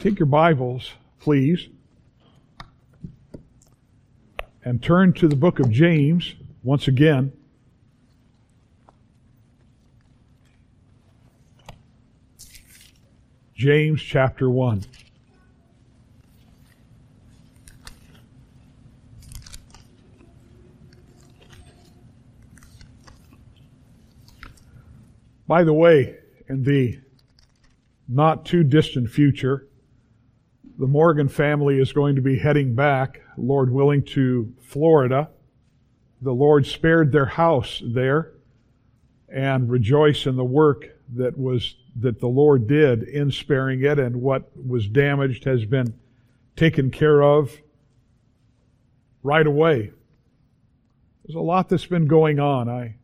Take your Bibles, please, and turn to the book of James once again. James chapter 1. By the way, in the not too distant future, the Morgan family is going to be heading back, Lord willing, to Florida. The Lord spared their house there and rejoice in the work that was that the Lord did in sparing it and what was damaged has been taken care of right away. There's a lot that's been going on. I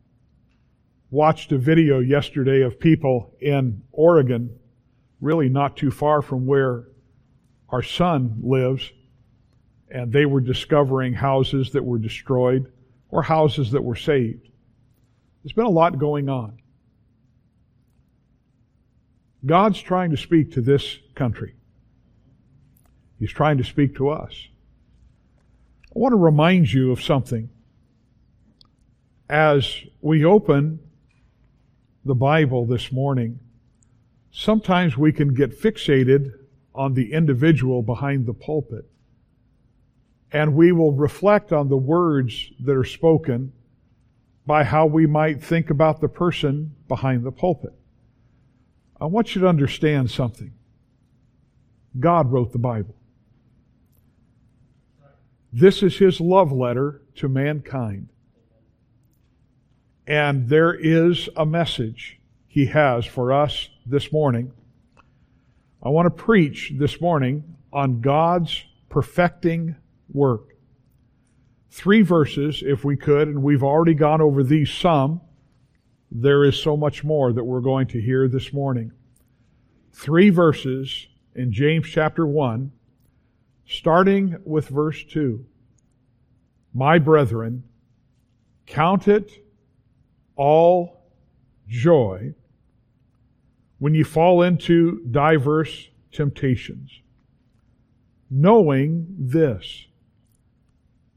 watched a video yesterday of people in Oregon, really not too far from where our son lives, and they were discovering houses that were destroyed or houses that were saved. There's been a lot going on. God's trying to speak to this country. He's trying to speak to us. I want to remind you of something. As we open the Bible this morning, sometimes we can get fixated on the individual behind the pulpit. And we will reflect on the words that are spoken by how we might think about the person behind the pulpit. I want you to understand something. God wrote the Bible. This is His love letter to mankind. And there is a message He has for us this morning. I want to preach this morning on God's perfecting work. Three verses, if we could, and we've already gone over these some. There is so much more that we're going to hear this morning. Three verses in James chapter 1, starting with verse 2. My brethren, count it all joy when you fall into diverse temptations, knowing this,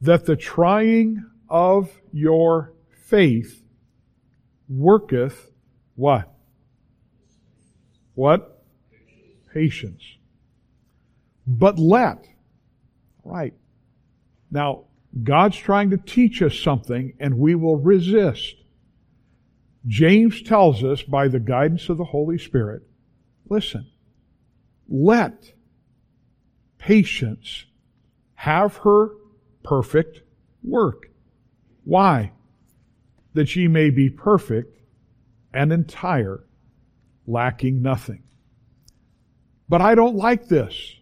that the trying of your faith worketh what? What? Patience. But let. Right. Now, God's trying to teach us something, and we will resist. James tells us by the guidance of the Holy Spirit listen, let patience have her perfect work. Why? That ye may be perfect and entire, lacking nothing. But I don't like this.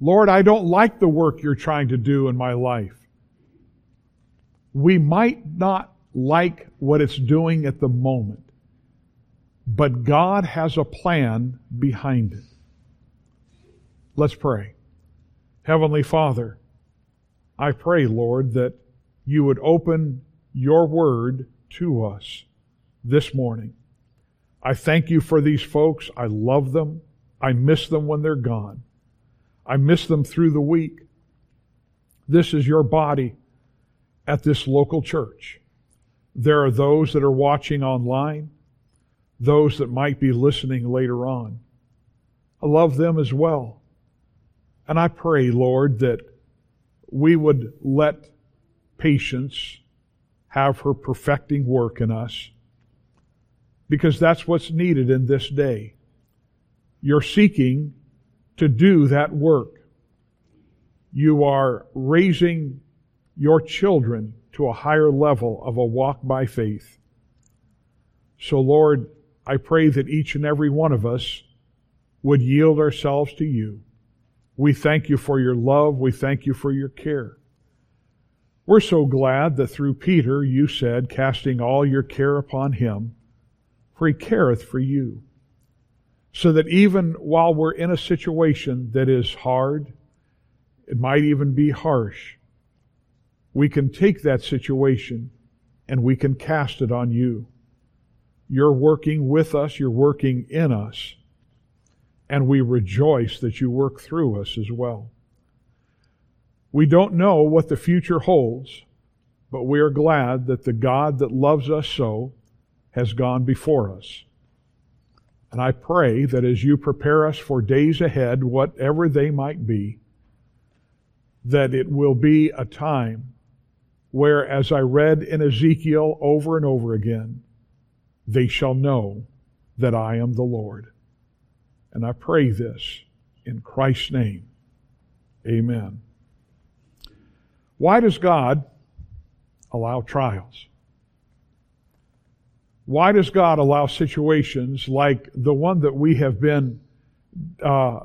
Lord, I don't like the work you're trying to do in my life. We might not like what it's doing at the moment. But God has a plan behind it. Let's pray. Heavenly Father, I pray, Lord, that you would open your word to us this morning. I thank you for these folks. I love them. I miss them when they're gone. I miss them through the week. This is your body at this local church. There are those that are watching online, those that might be listening later on. I love them as well. And I pray, Lord, that we would let patience have her perfecting work in us because that's what's needed in this day. You're seeking to do that work. You are raising your children to a higher level of a walk by faith. So, Lord, I pray that each and every one of us would yield ourselves to you. We thank you for your love. We thank you for your care. We're so glad that through Peter you said, casting all your care upon him, for he careth for you. So that even while we're in a situation that is hard, it might even be harsh, we can take that situation and we can cast it on you. You're working with us, you're working in us. and we rejoice that you work through us as well. We don't know what the future holds, but we are glad that the God that loves us so has gone before us. And I pray that as you prepare us for days ahead, whatever they might be, that it will be a time where, as I read in Ezekiel over and over again, they shall know that I am the Lord. And I pray this in Christ's name. Amen. Why does God allow trials? Why does God allow situations like the one that we have been uh,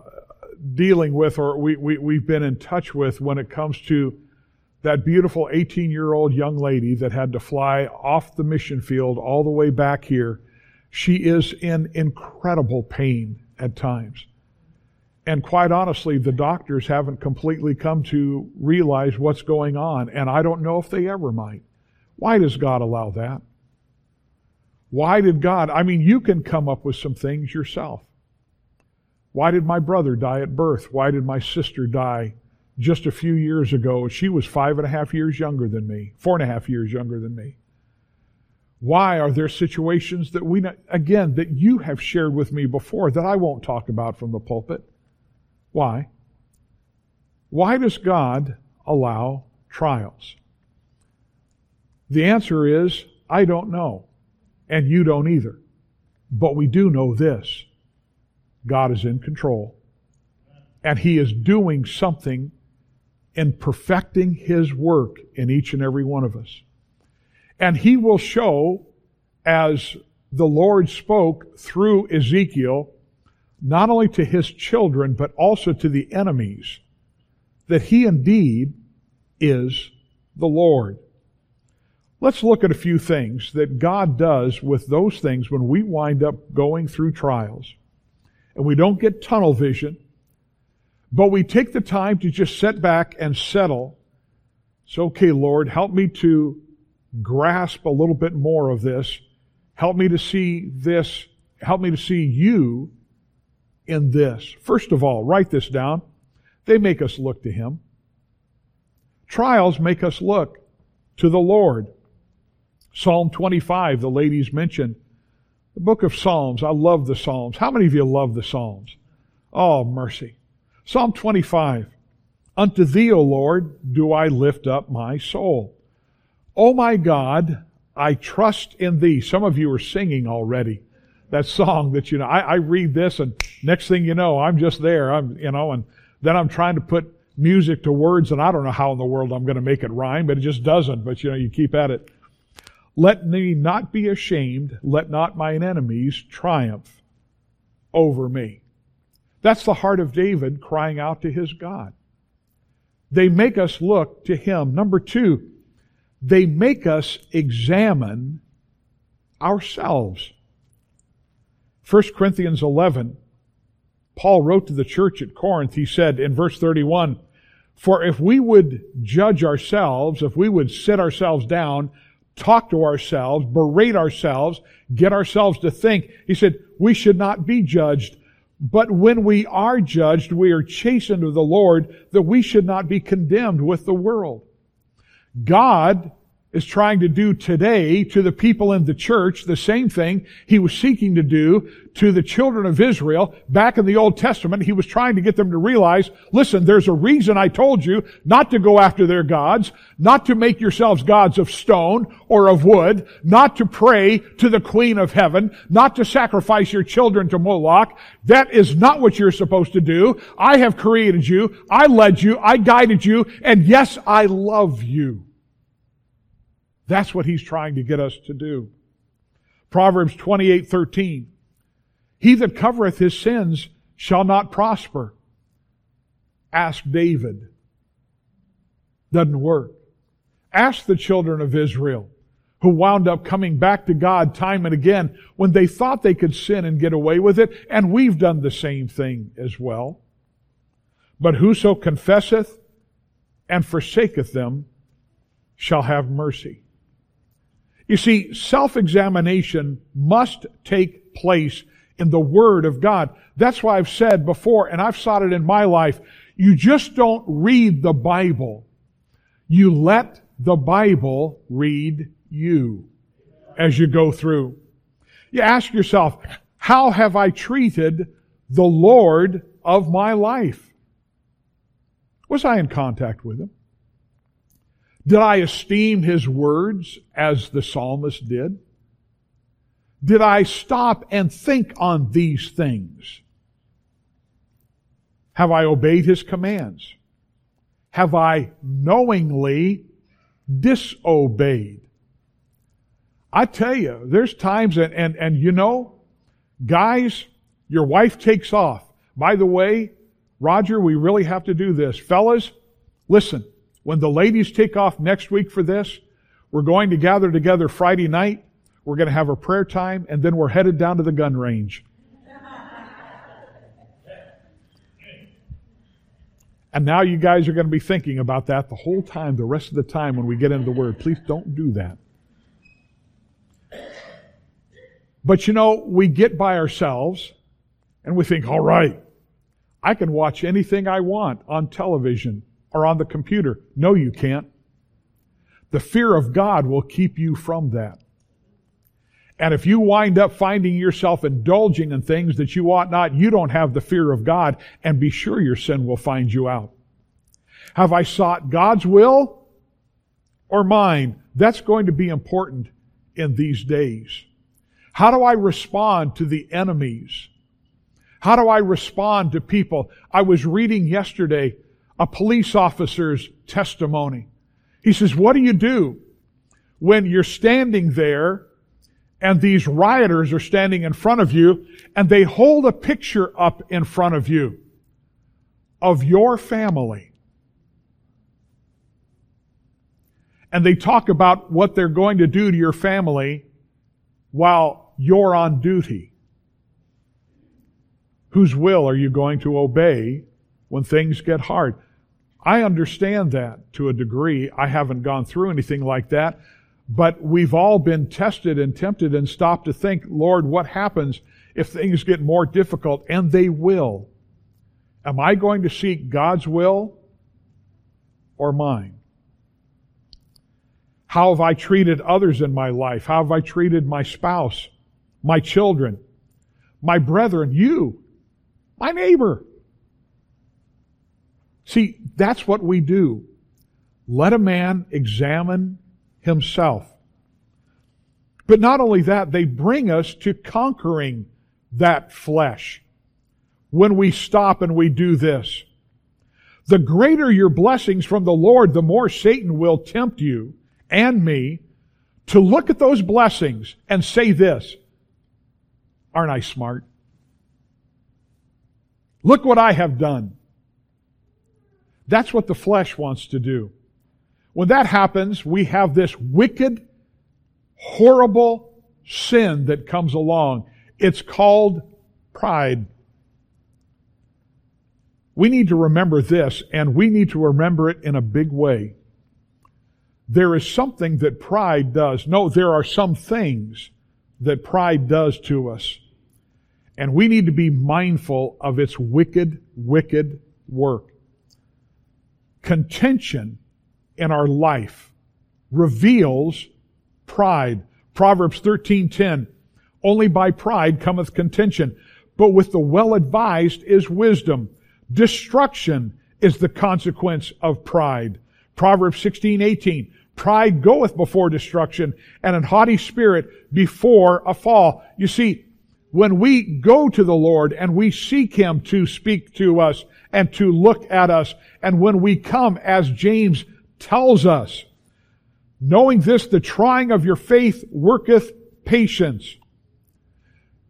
dealing with or we, we, we've been in touch with when it comes to that beautiful 18 year old young lady that had to fly off the mission field all the way back here? She is in incredible pain at times. And quite honestly, the doctors haven't completely come to realize what's going on, and I don't know if they ever might. Why does God allow that? Why did God? I mean, you can come up with some things yourself. Why did my brother die at birth? Why did my sister die just a few years ago? She was five and a half years younger than me, four and a half years younger than me. Why are there situations that we, again, that you have shared with me before that I won't talk about from the pulpit? Why? Why does God allow trials? The answer is, I don't know. And you don't either. But we do know this God is in control. And He is doing something in perfecting His work in each and every one of us. And he will show, as the Lord spoke through Ezekiel, not only to his children, but also to the enemies, that he indeed is the Lord. Let's look at a few things that God does with those things when we wind up going through trials. And we don't get tunnel vision, but we take the time to just sit back and settle. It's okay, Lord, help me to grasp a little bit more of this. Help me to see this. Help me to see you in this. First of all, write this down. They make us look to Him. Trials make us look to the Lord. Psalm 25, the ladies mentioned. The book of Psalms. I love the Psalms. How many of you love the Psalms? Oh, mercy. Psalm 25. Unto thee, O Lord, do I lift up my soul. Oh my God, I trust in thee. Some of you are singing already. That song that, you know, I, I read this and next thing you know, I'm just there. I'm, you know, and then I'm trying to put music to words and I don't know how in the world I'm going to make it rhyme, but it just doesn't. But you know, you keep at it. Let me not be ashamed. Let not mine enemies triumph over me. That's the heart of David crying out to his God. They make us look to him. Number two, they make us examine ourselves. 1 Corinthians 11, Paul wrote to the church at Corinth, he said in verse 31, For if we would judge ourselves, if we would sit ourselves down, talk to ourselves, berate ourselves, get ourselves to think, he said, we should not be judged. But when we are judged, we are chastened of the Lord that we should not be condemned with the world. God is trying to do today to the people in the church the same thing he was seeking to do to the children of Israel back in the Old Testament. He was trying to get them to realize, listen, there's a reason I told you not to go after their gods, not to make yourselves gods of stone or of wood, not to pray to the queen of heaven, not to sacrifice your children to Moloch. That is not what you're supposed to do. I have created you. I led you. I guided you. And yes, I love you. That's what he's trying to get us to do. Proverbs 28, 13. He that covereth his sins shall not prosper. Ask David. Doesn't work. Ask the children of Israel who wound up coming back to God time and again when they thought they could sin and get away with it, and we've done the same thing as well. But whoso confesseth and forsaketh them shall have mercy. You see, self-examination must take place in the Word of God. That's why I've said before, and I've sought it in my life, you just don't read the Bible. You let the Bible read you as you go through. You ask yourself, how have I treated the Lord of my life? Was I in contact with Him? Did I esteem His words as the psalmist did? Did I stop and think on these things? Have I obeyed His commands? Have I knowingly disobeyed? I tell you, there's times, and, and, and you know, guys, your wife takes off. By the way, Roger, we really have to do this. Fellas, listen, when the ladies take off next week for this, we're going to gather together Friday night. We're going to have a prayer time, and then we're headed down to the gun range. And now you guys are going to be thinking about that the whole time, the rest of the time when we get into the Word. Please don't do that. But you know, we get by ourselves and we think, all right, I can watch anything I want on television or on the computer. No, you can't. The fear of God will keep you from that. And if you wind up finding yourself indulging in things that you ought not, you don't have the fear of God, and be sure your sin will find you out. Have I sought God's will or mine? That's going to be important in these days. How do I respond to the enemies? How do I respond to people? I was reading yesterday a police officer's testimony. He says, what do you do when you're standing there and these rioters are standing in front of you and they hold a picture up in front of you of your family. And they talk about what they're going to do to your family while you're on duty. Whose will are you going to obey when things get hard? I understand that to a degree. I haven't gone through anything like that. But we've all been tested and tempted and stopped to think, Lord, what happens if things get more difficult? And they will. Am I going to seek God's will or mine? How have I treated others in my life? How have I treated my spouse, my children, my brethren, you, my neighbor? See, that's what we do. Let a man examine himself. But not only that, they bring us to conquering that flesh when we stop and we do this. The greater your blessings from the Lord, the more Satan will tempt you and me to look at those blessings and say this, aren't I smart? Look what I have done. That's what the flesh wants to do. When that happens, we have this wicked, horrible sin that comes along. It's called pride. We need to remember this, and we need to remember it in a big way. There is something that pride does. No, there are some things that pride does to us. And we need to be mindful of its wicked, wicked work. Contention in our life reveals pride. Proverbs 13:10 Only by pride cometh contention, but with the well-advised is wisdom. Destruction is the consequence of pride. Proverbs 16:18 Pride goeth before destruction, and an haughty spirit before a fall. You see, when we go to the Lord and we seek Him to speak to us and to look at us, and when we come, as James tells us, knowing this, the trying of your faith worketh patience.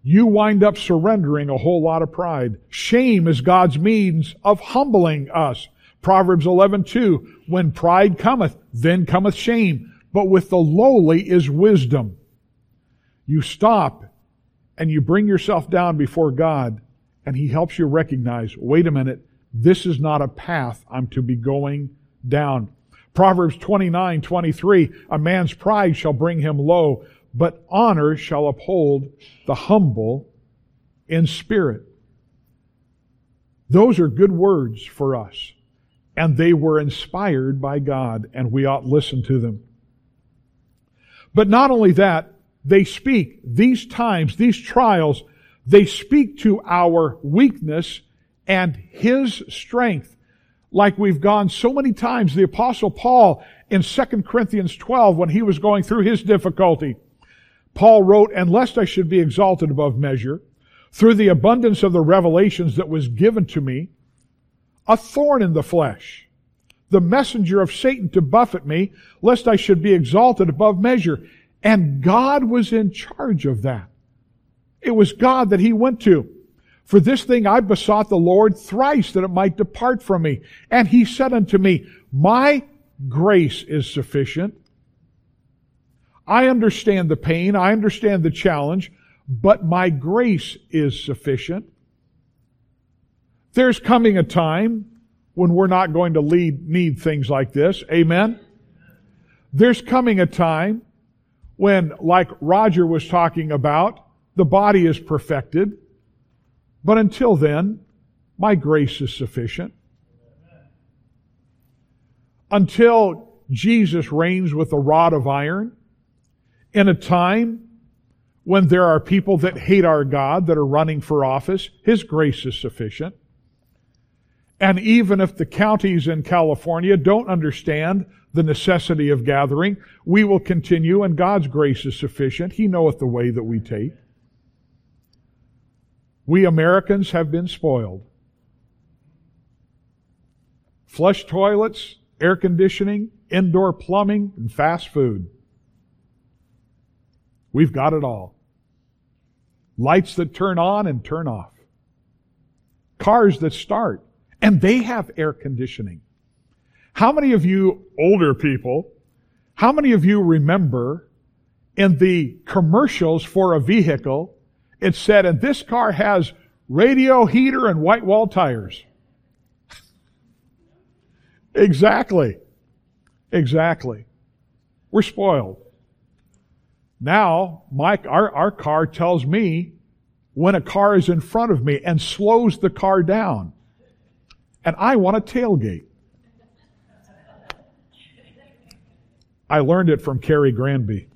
You wind up surrendering a whole lot of pride. Shame is God's means of humbling us. Proverbs 11:2, when pride cometh, then cometh shame, but with the lowly is wisdom. You stop and you bring yourself down before God and he helps you recognize, wait a minute, this is not a path I'm to be going down. Proverbs 29, 23, a man's pride shall bring him low, but honor shall uphold the humble in spirit. Those are good words for us. And they were inspired by God, and we ought listen to them. But not only that, they speak these times, these trials, they speak to our weakness and His strength. Like we've gone so many times, the apostle Paul in 2 Corinthians 12, when he was going through his difficulty, Paul wrote, And lest I should be exalted above measure, through the abundance of the revelations that was given to me, a thorn in the flesh, the messenger of Satan to buffet me, lest I should be exalted above measure. And God was in charge of that. It was God that he went to. For this thing I besought the Lord thrice that it might depart from me. And he said unto me, My grace is sufficient. I understand the pain. I understand the challenge, but my grace is sufficient. There's coming a time when we're not going to lead, need things like this. Amen. There's coming a time when, like Roger was talking about, the body is perfected. But until then, my grace is sufficient. Until Jesus reigns with a rod of iron, in a time when there are people that hate our God that are running for office, His grace is sufficient. And even if the counties in California don't understand the necessity of gathering, we will continue and God's grace is sufficient. He knoweth the way that we take. We Americans have been spoiled. Flush toilets, air conditioning, indoor plumbing, and fast food. We've got it all. Lights that turn on and turn off. Cars that start. And they have air conditioning. How many of you older people, how many of you remember in the commercials for a vehicle it said, and this car has radio, heater, and white wall tires. exactly. Exactly. We're spoiled. Now, Mike, our, our car tells me when a car is in front of me and slows the car down. And I want a tailgate. I learned it from Carrie Granby.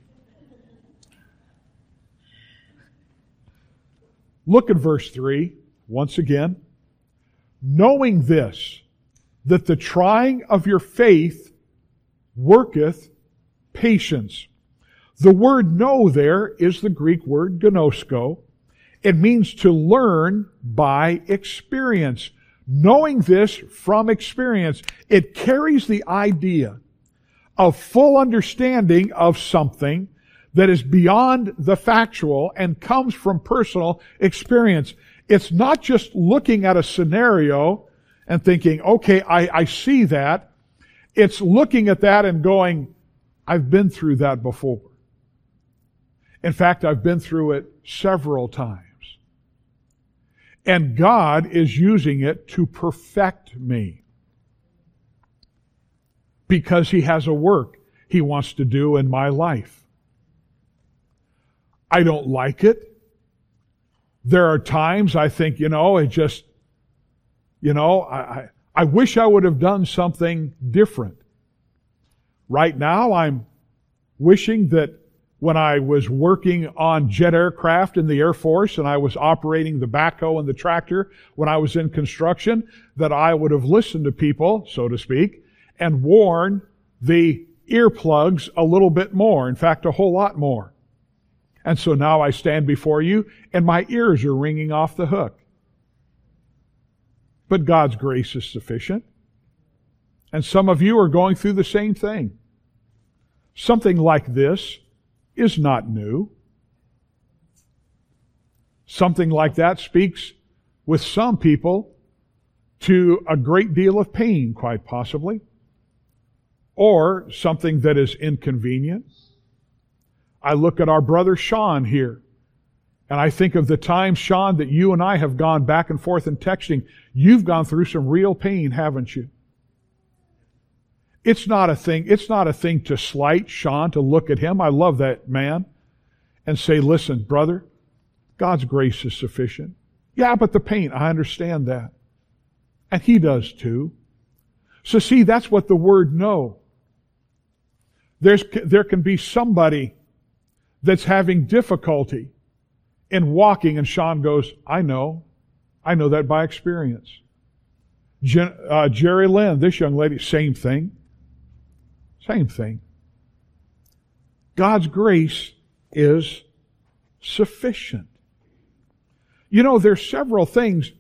Look at verse 3 once again. Knowing this, that the trying of your faith worketh patience. The word know there is the Greek word ginosko. It means to learn by experience. Knowing this from experience, it carries the idea of full understanding of something that is beyond the factual and comes from personal experience. It's not just looking at a scenario and thinking, okay, I, I see that. It's looking at that and going, I've been through that before. In fact, I've been through it several times. And God is using it to perfect me. Because He has a work He wants to do in my life. I don't like it. There are times I think, you know, it just, you know, I, I wish I would have done something different. Right now, I'm wishing that when I was working on jet aircraft in the Air Force and I was operating the backhoe and the tractor when I was in construction, that I would have listened to people, so to speak, and worn the earplugs a little bit more. In fact, a whole lot more. And so now I stand before you and my ears are ringing off the hook. But God's grace is sufficient. And some of you are going through the same thing. Something like this is not new. Something like that speaks with some people to a great deal of pain, quite possibly, or something that is inconvenient I look at our brother Sean here, and I think of the times, Sean, that you and I have gone back and forth in texting. You've gone through some real pain, haven't you? It's not a thing, it's not a thing to slight Sean, to look at him. I love that man. And say, listen, brother, God's grace is sufficient. Yeah, but the pain, I understand that. And he does too. So see, that's what the word know. There's, there can be somebody that's having difficulty in walking and Sean goes, I know. I know that by experience. Jen, uh, Jerry Lynn, this young lady, same thing. Same thing. God's grace is sufficient. You know, there's several things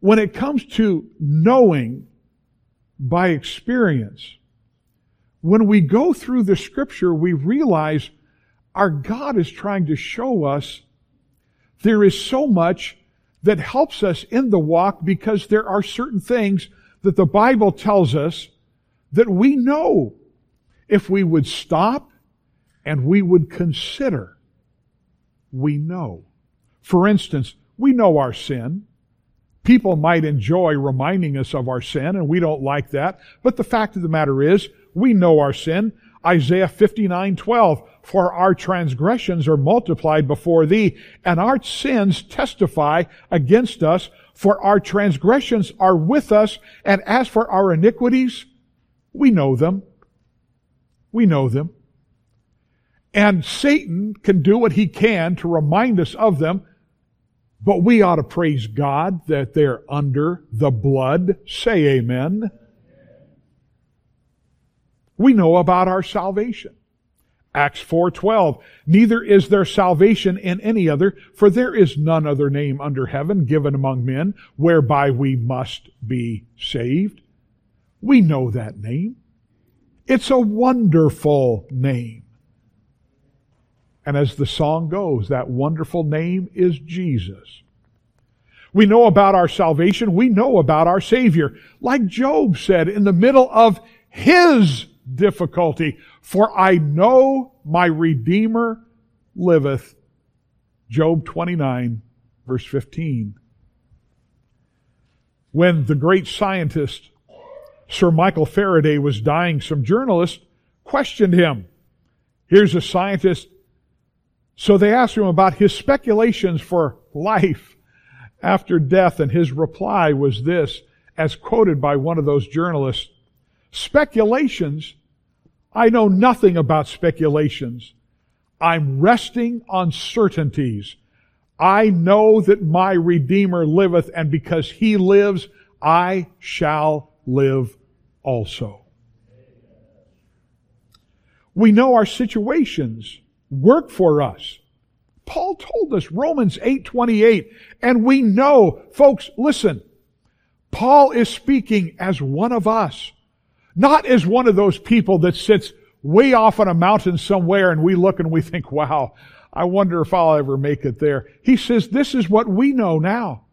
when it comes to knowing by experience. When we go through the scripture, we realize our God is trying to show us there is so much that helps us in the walk because there are certain things that the Bible tells us that we know if we would stop and we would consider, we know. For instance, we know our sin. People might enjoy reminding us of our sin, and we don't like that. But the fact of the matter is, we know our sin. Isaiah 59, 12. For our transgressions are multiplied before thee, and our sins testify against us. For our transgressions are with us, and as for our iniquities, we know them. We know them. And Satan can do what he can to remind us of them, but we ought to praise God that they're under the blood. Say amen. We know about our salvation. Acts 4:12 Neither is there salvation in any other for there is none other name under heaven given among men whereby we must be saved. We know that name. It's a wonderful name. And as the song goes, that wonderful name is Jesus. We know about our salvation. We know about our Savior. Like Job said in the middle of his difficulty, for I know my Redeemer liveth. Job 29, verse 15. When the great scientist Sir Michael Faraday was dying, some journalists questioned him. Here's a scientist. So they asked him about his speculations for life after death, and his reply was this, as quoted by one of those journalists. Speculations? I know nothing about speculations. I'm resting on certainties. I know that my Redeemer liveth, and because he lives, I shall live also. We know our situations work for us. Paul told us Romans 8:28 and we know folks listen Paul is speaking as one of us not as one of those people that sits way off on a mountain somewhere and we look and we think wow I wonder if I'll ever make it there he says this is what we know now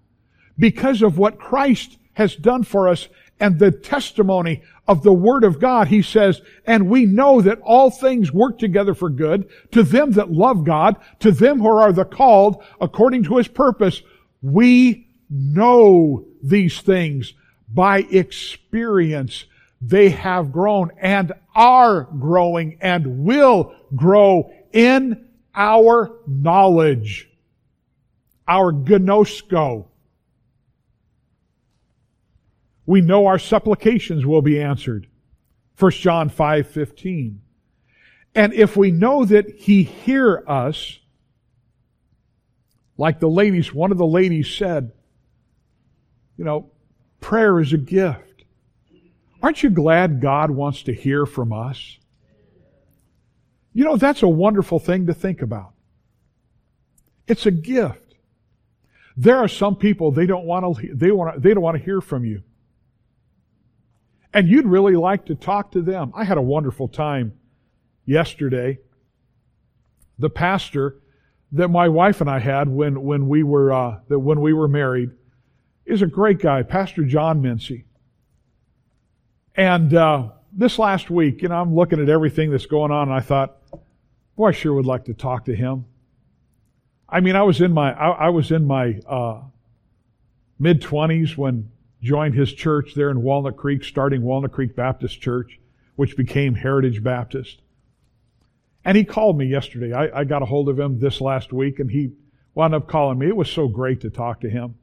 because of what Christ has done for us and the testimony of the Word of God, he says, and we know that all things work together for good to them that love God, to them who are the called according to his purpose. We know these things by experience. They have grown and are growing and will grow in our knowledge, our ginosko, we know our supplications will be answered. 1 John 5 15. And if we know that He hear us, like the ladies, one of the ladies said, you know, prayer is a gift. Aren't you glad God wants to hear from us? You know, that's a wonderful thing to think about. It's a gift. There are some people they don't want to they want they don't want to hear from you and you'd really like to talk to them. I had a wonderful time yesterday. The pastor that my wife and I had when, when we were uh, that when we were married is a great guy, Pastor John Mincy. And uh, this last week, you know, I'm looking at everything that's going on, and I thought, boy, I sure would like to talk to him. I mean, I was in my I, I was in my uh, mid twenties when joined his church there in Walnut Creek, starting Walnut Creek Baptist Church, which became Heritage Baptist. And he called me yesterday. I, I got a hold of him this last week, and he wound up calling me. It was so great to talk to him.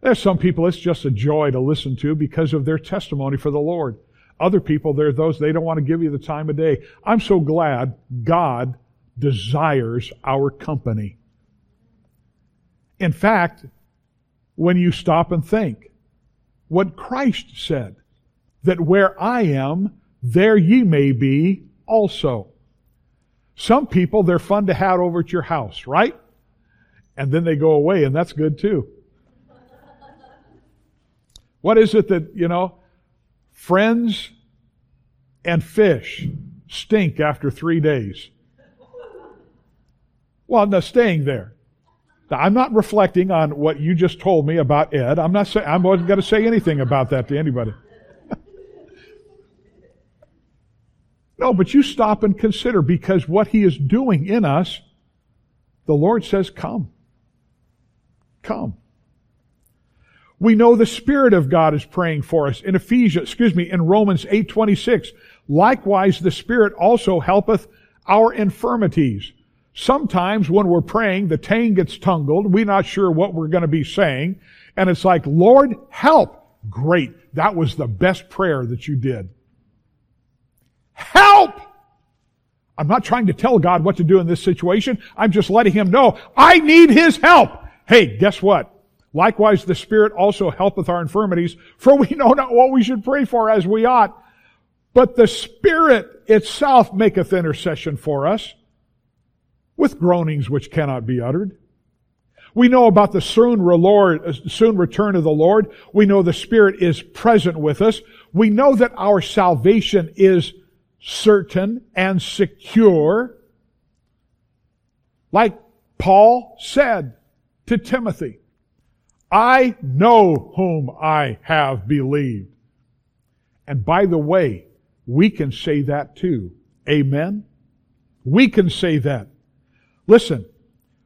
There's some people it's just a joy to listen to because of their testimony for the Lord. Other people, there are those they don't want to give you the time of day. I'm so glad God desires our company. In fact, when you stop and think what Christ said, that where I am, there ye may be also. Some people, they're fun to have over at your house, right? And then they go away, and that's good too. What is it that, you know, friends and fish stink after three days? Well, no, staying there. Now, I'm not reflecting on what you just told me about Ed. I'm not I'm not going to say anything about that to anybody. no, but you stop and consider because what he is doing in us, the Lord says, come. Come. We know the Spirit of God is praying for us. In Ephesians, excuse me, in Romans 8:26, likewise the Spirit also helpeth our infirmities. Sometimes when we're praying, the tongue gets tangled. We're not sure what we're going to be saying. And it's like, Lord, help. Great. That was the best prayer that you did. Help! I'm not trying to tell God what to do in this situation. I'm just letting Him know I need His help. Hey, guess what? Likewise, the Spirit also helpeth our infirmities, for we know not what we should pray for as we ought. But the Spirit itself maketh intercession for us with groanings which cannot be uttered. We know about the soon, uh, soon return of the Lord. We know the Spirit is present with us. We know that our salvation is certain and secure. Like Paul said to Timothy, I know whom I have believed. And by the way, we can say that too. Amen? We can say that. Listen,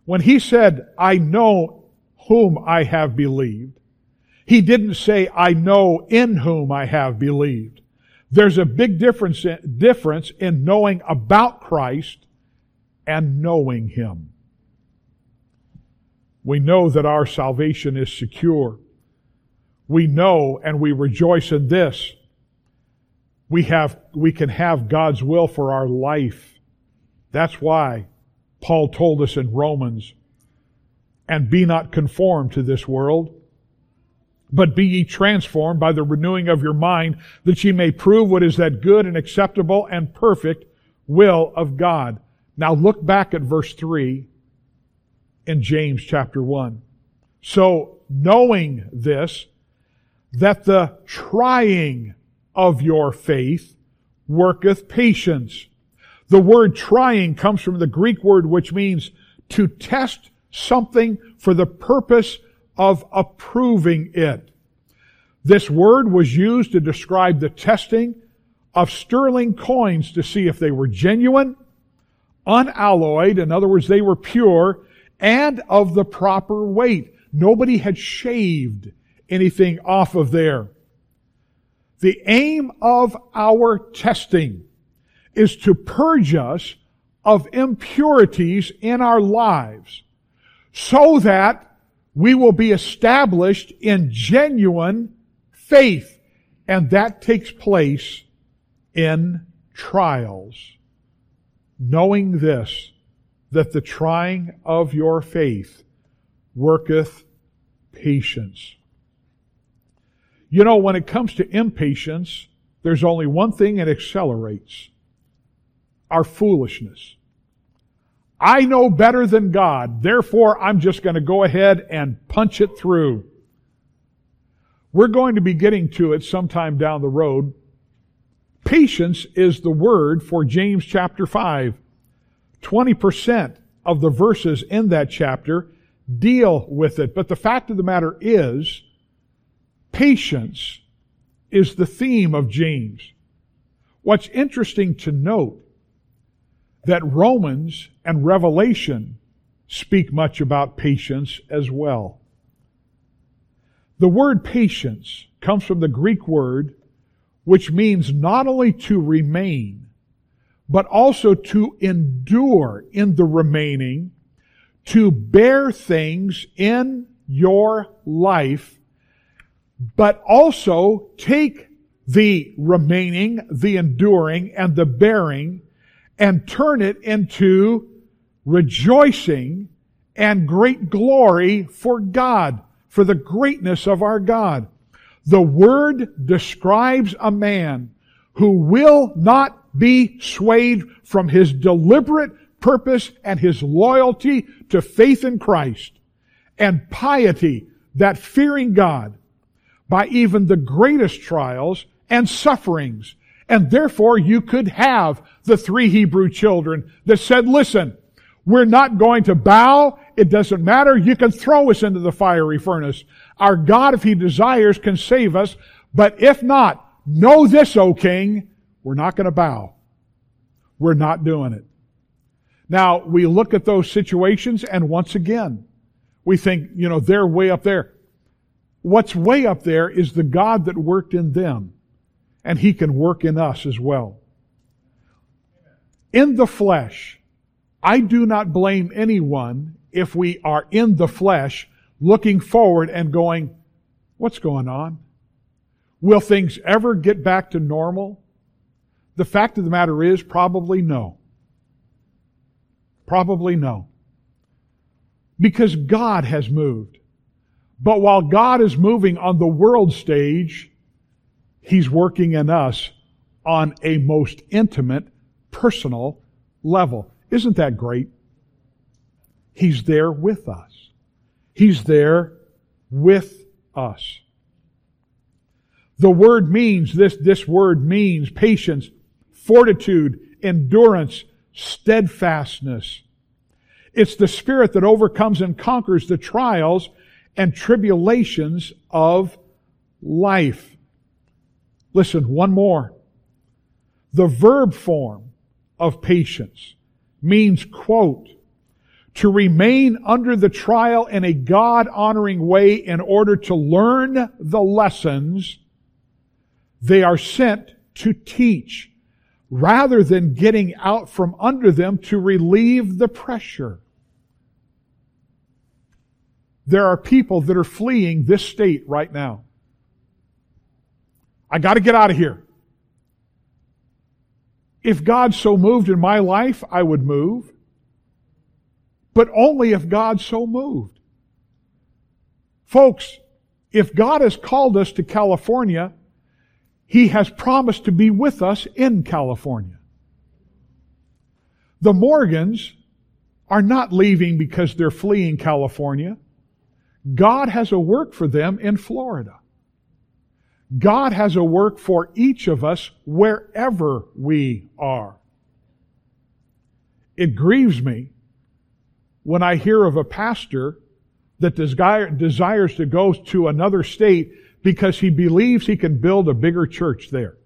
when he said, I know whom I have believed, he didn't say, I know in whom I have believed. There's a big difference, difference in knowing about Christ and knowing Him. We know that our salvation is secure. We know and we rejoice in this. We have, we can have God's will for our life. That's why Paul told us in Romans, and be not conformed to this world, but be ye transformed by the renewing of your mind, that ye may prove what is that good and acceptable and perfect will of God. Now look back at verse 3 in James chapter 1. So, knowing this, that the trying of your faith worketh patience. The word trying comes from the Greek word which means to test something for the purpose of approving it. This word was used to describe the testing of sterling coins to see if they were genuine, unalloyed, in other words, they were pure, and of the proper weight. Nobody had shaved anything off of there. The aim of our testing is to purge us of impurities in our lives so that we will be established in genuine faith. And that takes place in trials. Knowing this, that the trying of your faith worketh patience. You know, when it comes to impatience, there's only one thing it accelerates our foolishness. I know better than God, therefore I'm just going to go ahead and punch it through. We're going to be getting to it sometime down the road. Patience is the word for James chapter 5. 20% of the verses in that chapter deal with it. But the fact of the matter is, patience is the theme of James. What's interesting to note that Romans and Revelation speak much about patience as well. The word patience comes from the Greek word which means not only to remain, but also to endure in the remaining, to bear things in your life, but also take the remaining, the enduring, and the bearing and turn it into rejoicing and great glory for God, for the greatness of our God. The Word describes a man who will not be swayed from his deliberate purpose and his loyalty to faith in Christ and piety, that fearing God, by even the greatest trials and sufferings. And therefore you could have the three Hebrew children that said, listen, we're not going to bow. It doesn't matter. You can throw us into the fiery furnace. Our God, if He desires, can save us. But if not, know this, O King, we're not going to bow. We're not doing it. Now, we look at those situations and once again, we think, you know, they're way up there. What's way up there is the God that worked in them, and He can work in us as well. In the flesh, I do not blame anyone if we are in the flesh looking forward and going, what's going on? Will things ever get back to normal? The fact of the matter is probably no. Probably no. Because God has moved. But while God is moving on the world stage, He's working in us on a most intimate, personal level. Isn't that great? He's there with us. He's there with us. The word means, this, this word means patience, fortitude, endurance, steadfastness. It's the spirit that overcomes and conquers the trials and tribulations of life. Listen, one more. The verb form of patience means, quote, to remain under the trial in a God honoring way in order to learn the lessons they are sent to teach rather than getting out from under them to relieve the pressure. There are people that are fleeing this state right now. I got to get out of here. If God so moved in my life, I would move. But only if God so moved. Folks, if God has called us to California, He has promised to be with us in California. The Morgans are not leaving because they're fleeing California. God has a work for them in Florida. God has a work for each of us wherever we are. It grieves me when I hear of a pastor that desires to go to another state because he believes he can build a bigger church there.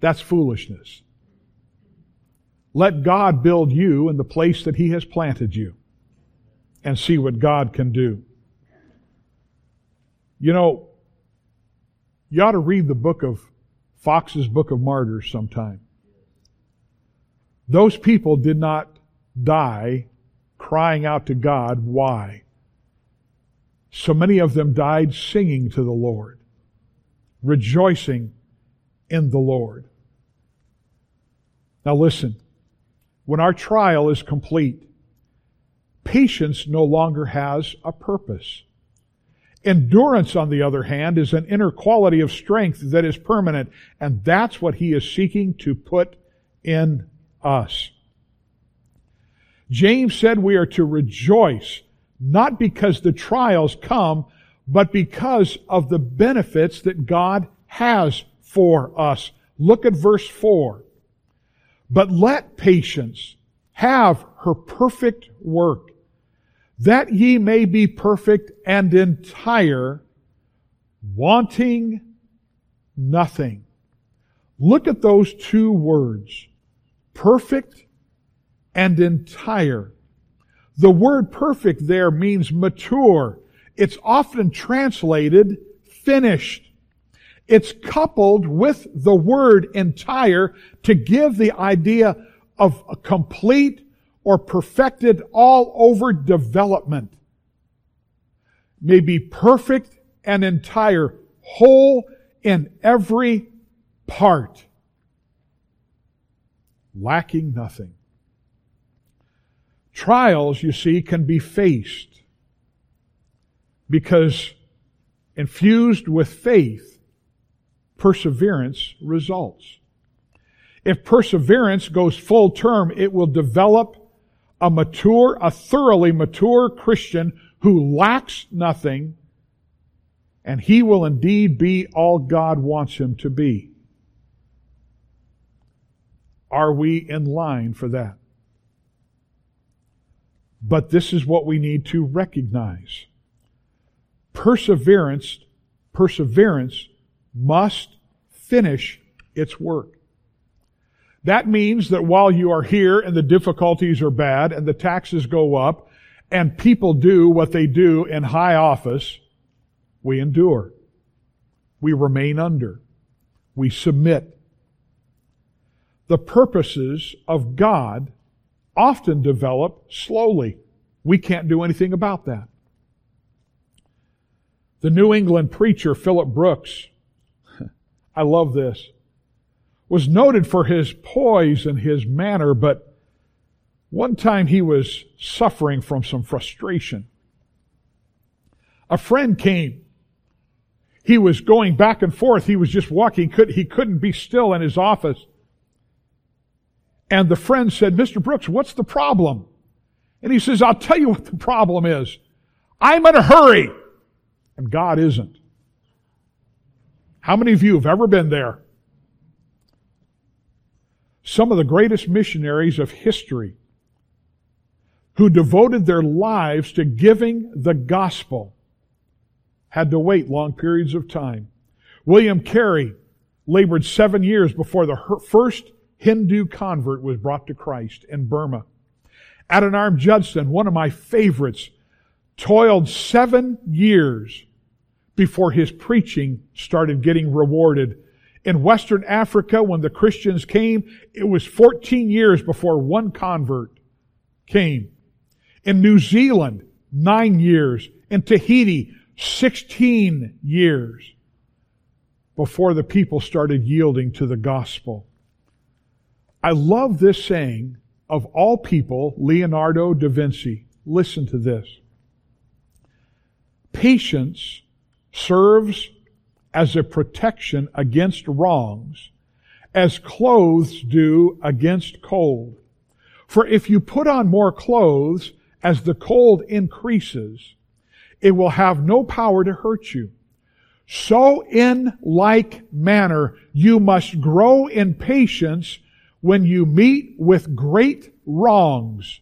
That's foolishness. Let God build you in the place that he has planted you and see what God can do. You know, you ought to read the book of Fox's Book of Martyrs sometime. Those people did not die crying out to God. Why? So many of them died singing to the Lord, rejoicing in the Lord. Now listen, when our trial is complete, patience no longer has a purpose. Endurance, on the other hand, is an inner quality of strength that is permanent, and that's what he is seeking to put in us. James said we are to rejoice, not because the trials come, but because of the benefits that God has for us. Look at verse 4. But let patience have her perfect work that ye may be perfect and entire, wanting nothing. Look at those two words. Perfect and entire. The word perfect there means mature. It's often translated finished. It's coupled with the word entire to give the idea of a complete or perfected all over development, may be perfect and entire, whole in every part, lacking nothing. Trials, you see, can be faced because infused with faith, perseverance results. If perseverance goes full term, it will develop a mature, a thoroughly mature Christian who lacks nothing, and he will indeed be all God wants him to be. Are we in line for that? But this is what we need to recognize. Perseverance, perseverance must finish its work. That means that while you are here and the difficulties are bad and the taxes go up and people do what they do in high office, we endure. We remain under. We submit. The purposes of God often develop slowly. We can't do anything about that. The New England preacher Philip Brooks, I love this was noted for his poise and his manner, but one time he was suffering from some frustration. A friend came. He was going back and forth. He was just walking. He couldn't be still in his office. And the friend said, Mr. Brooks, what's the problem? And he says, I'll tell you what the problem is. I'm in a hurry. And God isn't. How many of you have ever been there? some of the greatest missionaries of history who devoted their lives to giving the gospel had to wait long periods of time. William Carey labored seven years before the first Hindu convert was brought to Christ in Burma. Adoniram Judson, one of my favorites, toiled seven years before his preaching started getting rewarded in Western Africa, when the Christians came, it was 14 years before one convert came. In New Zealand, nine years. In Tahiti, 16 years before the people started yielding to the gospel. I love this saying of all people, Leonardo da Vinci. Listen to this. Patience serves as a protection against wrongs, as clothes do against cold. For if you put on more clothes as the cold increases, it will have no power to hurt you. So in like manner, you must grow in patience when you meet with great wrongs,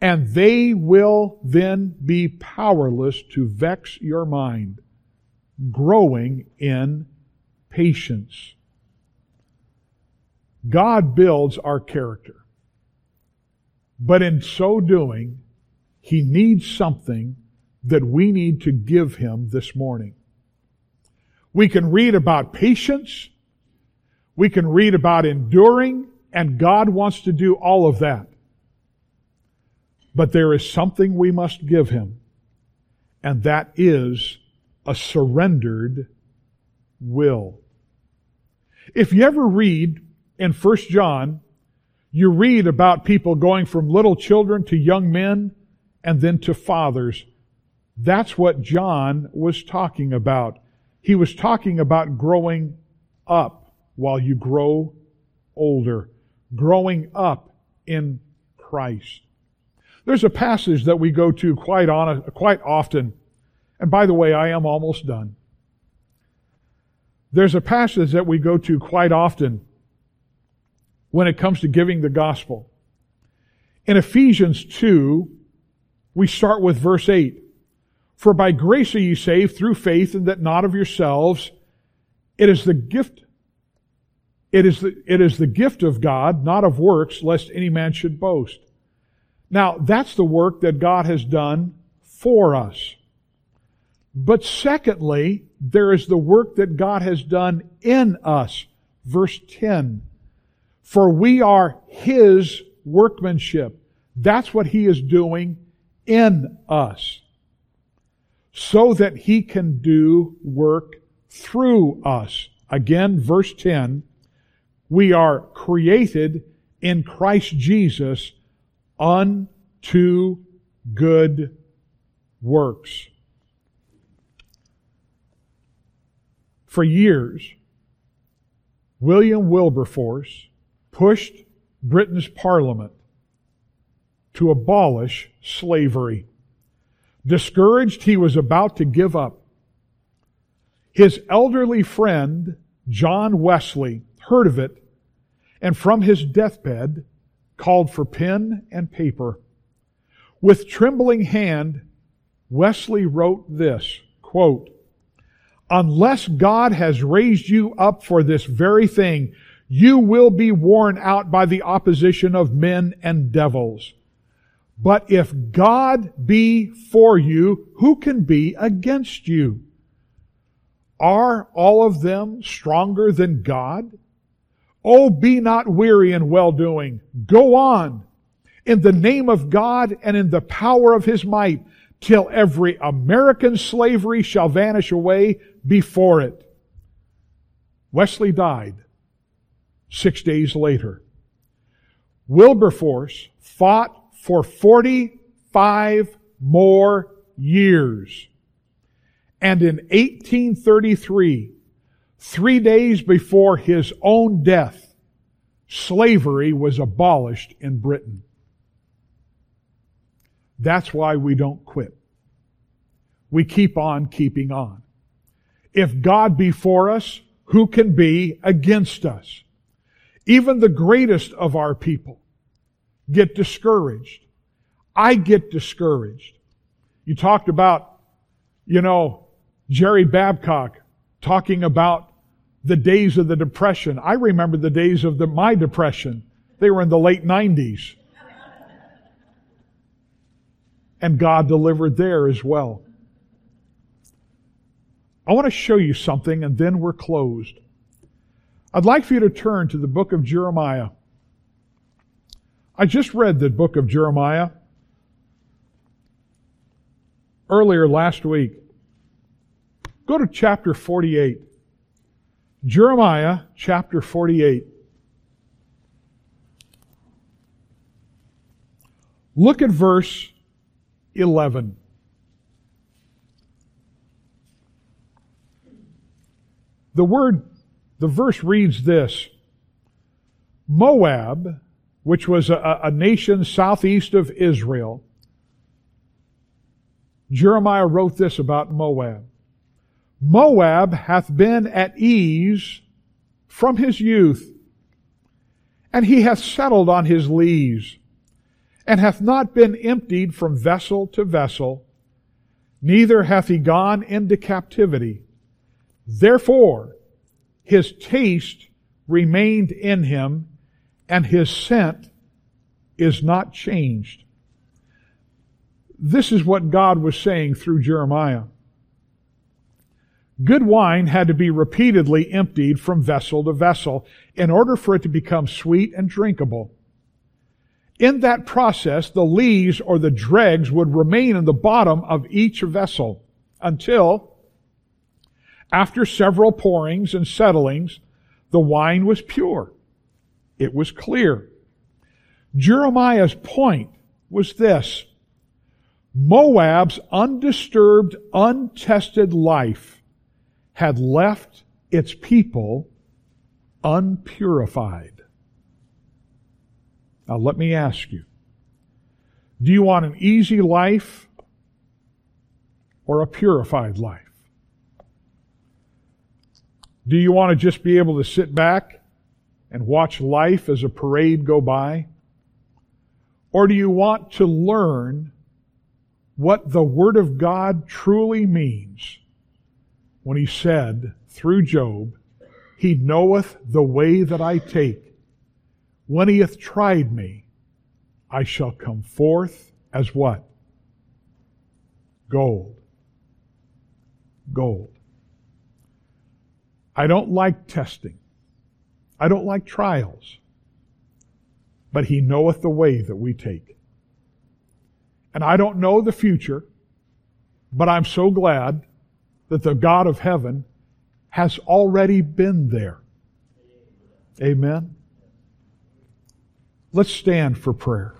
and they will then be powerless to vex your mind growing in patience. God builds our character. But in so doing, He needs something that we need to give Him this morning. We can read about patience. We can read about enduring, and God wants to do all of that. But there is something we must give Him, and that is a surrendered will. If you ever read in 1 John, you read about people going from little children to young men and then to fathers. That's what John was talking about. He was talking about growing up while you grow older, growing up in Christ. There's a passage that we go to quite, on, quite often and by the way, I am almost done. There's a passage that we go to quite often when it comes to giving the gospel. In Ephesians 2, we start with verse 8. For by grace are ye saved through faith, and that not of yourselves. It is the gift. It is the, it is the gift of God, not of works, lest any man should boast. Now, that's the work that God has done for us. But secondly, there is the work that God has done in us. Verse 10. For we are His workmanship. That's what He is doing in us. So that He can do work through us. Again, verse 10, we are created in Christ Jesus unto good works. For years, William Wilberforce pushed Britain's parliament to abolish slavery. Discouraged, he was about to give up. His elderly friend, John Wesley, heard of it and from his deathbed called for pen and paper. With trembling hand, Wesley wrote this, quote, Unless God has raised you up for this very thing, you will be worn out by the opposition of men and devils. But if God be for you, who can be against you? Are all of them stronger than God? Oh, be not weary in well doing. Go on in the name of God and in the power of His might till every American slavery shall vanish away before it. Wesley died six days later. Wilberforce fought for 45 more years. And in 1833, Three days before his own death, slavery was abolished in Britain. That's why we don't quit. We keep on keeping on. If God be for us, who can be against us? Even the greatest of our people get discouraged. I get discouraged. You talked about, you know, Jerry Babcock talking about the days of the Depression. I remember the days of the, my Depression. They were in the late 90s. And God delivered there as well. I want to show you something and then we're closed. I'd like for you to turn to the book of Jeremiah. I just read the book of Jeremiah earlier last week. Go to chapter 48. Jeremiah chapter 48. Look at verse 11. The word, the verse reads this Moab, which was a, a nation southeast of Israel, Jeremiah wrote this about Moab. Moab hath been at ease from his youth, and he hath settled on his lees, and hath not been emptied from vessel to vessel, neither hath he gone into captivity. Therefore, his taste remained in him, and his scent is not changed. This is what God was saying through Jeremiah. Good wine had to be repeatedly emptied from vessel to vessel in order for it to become sweet and drinkable. In that process, the lees or the dregs would remain in the bottom of each vessel until, after several pourings and settlings, the wine was pure. It was clear. Jeremiah's point was this. Moab's undisturbed, untested life had left its people unpurified. Now, let me ask you do you want an easy life or a purified life? Do you want to just be able to sit back and watch life as a parade go by? Or do you want to learn what the Word of God truly means when he said through Job, He knoweth the way that I take. When he hath tried me, I shall come forth as what? Gold. Gold. I don't like testing. I don't like trials. But he knoweth the way that we take. And I don't know the future, but I'm so glad that the God of heaven has already been there. Amen. Let's stand for prayer.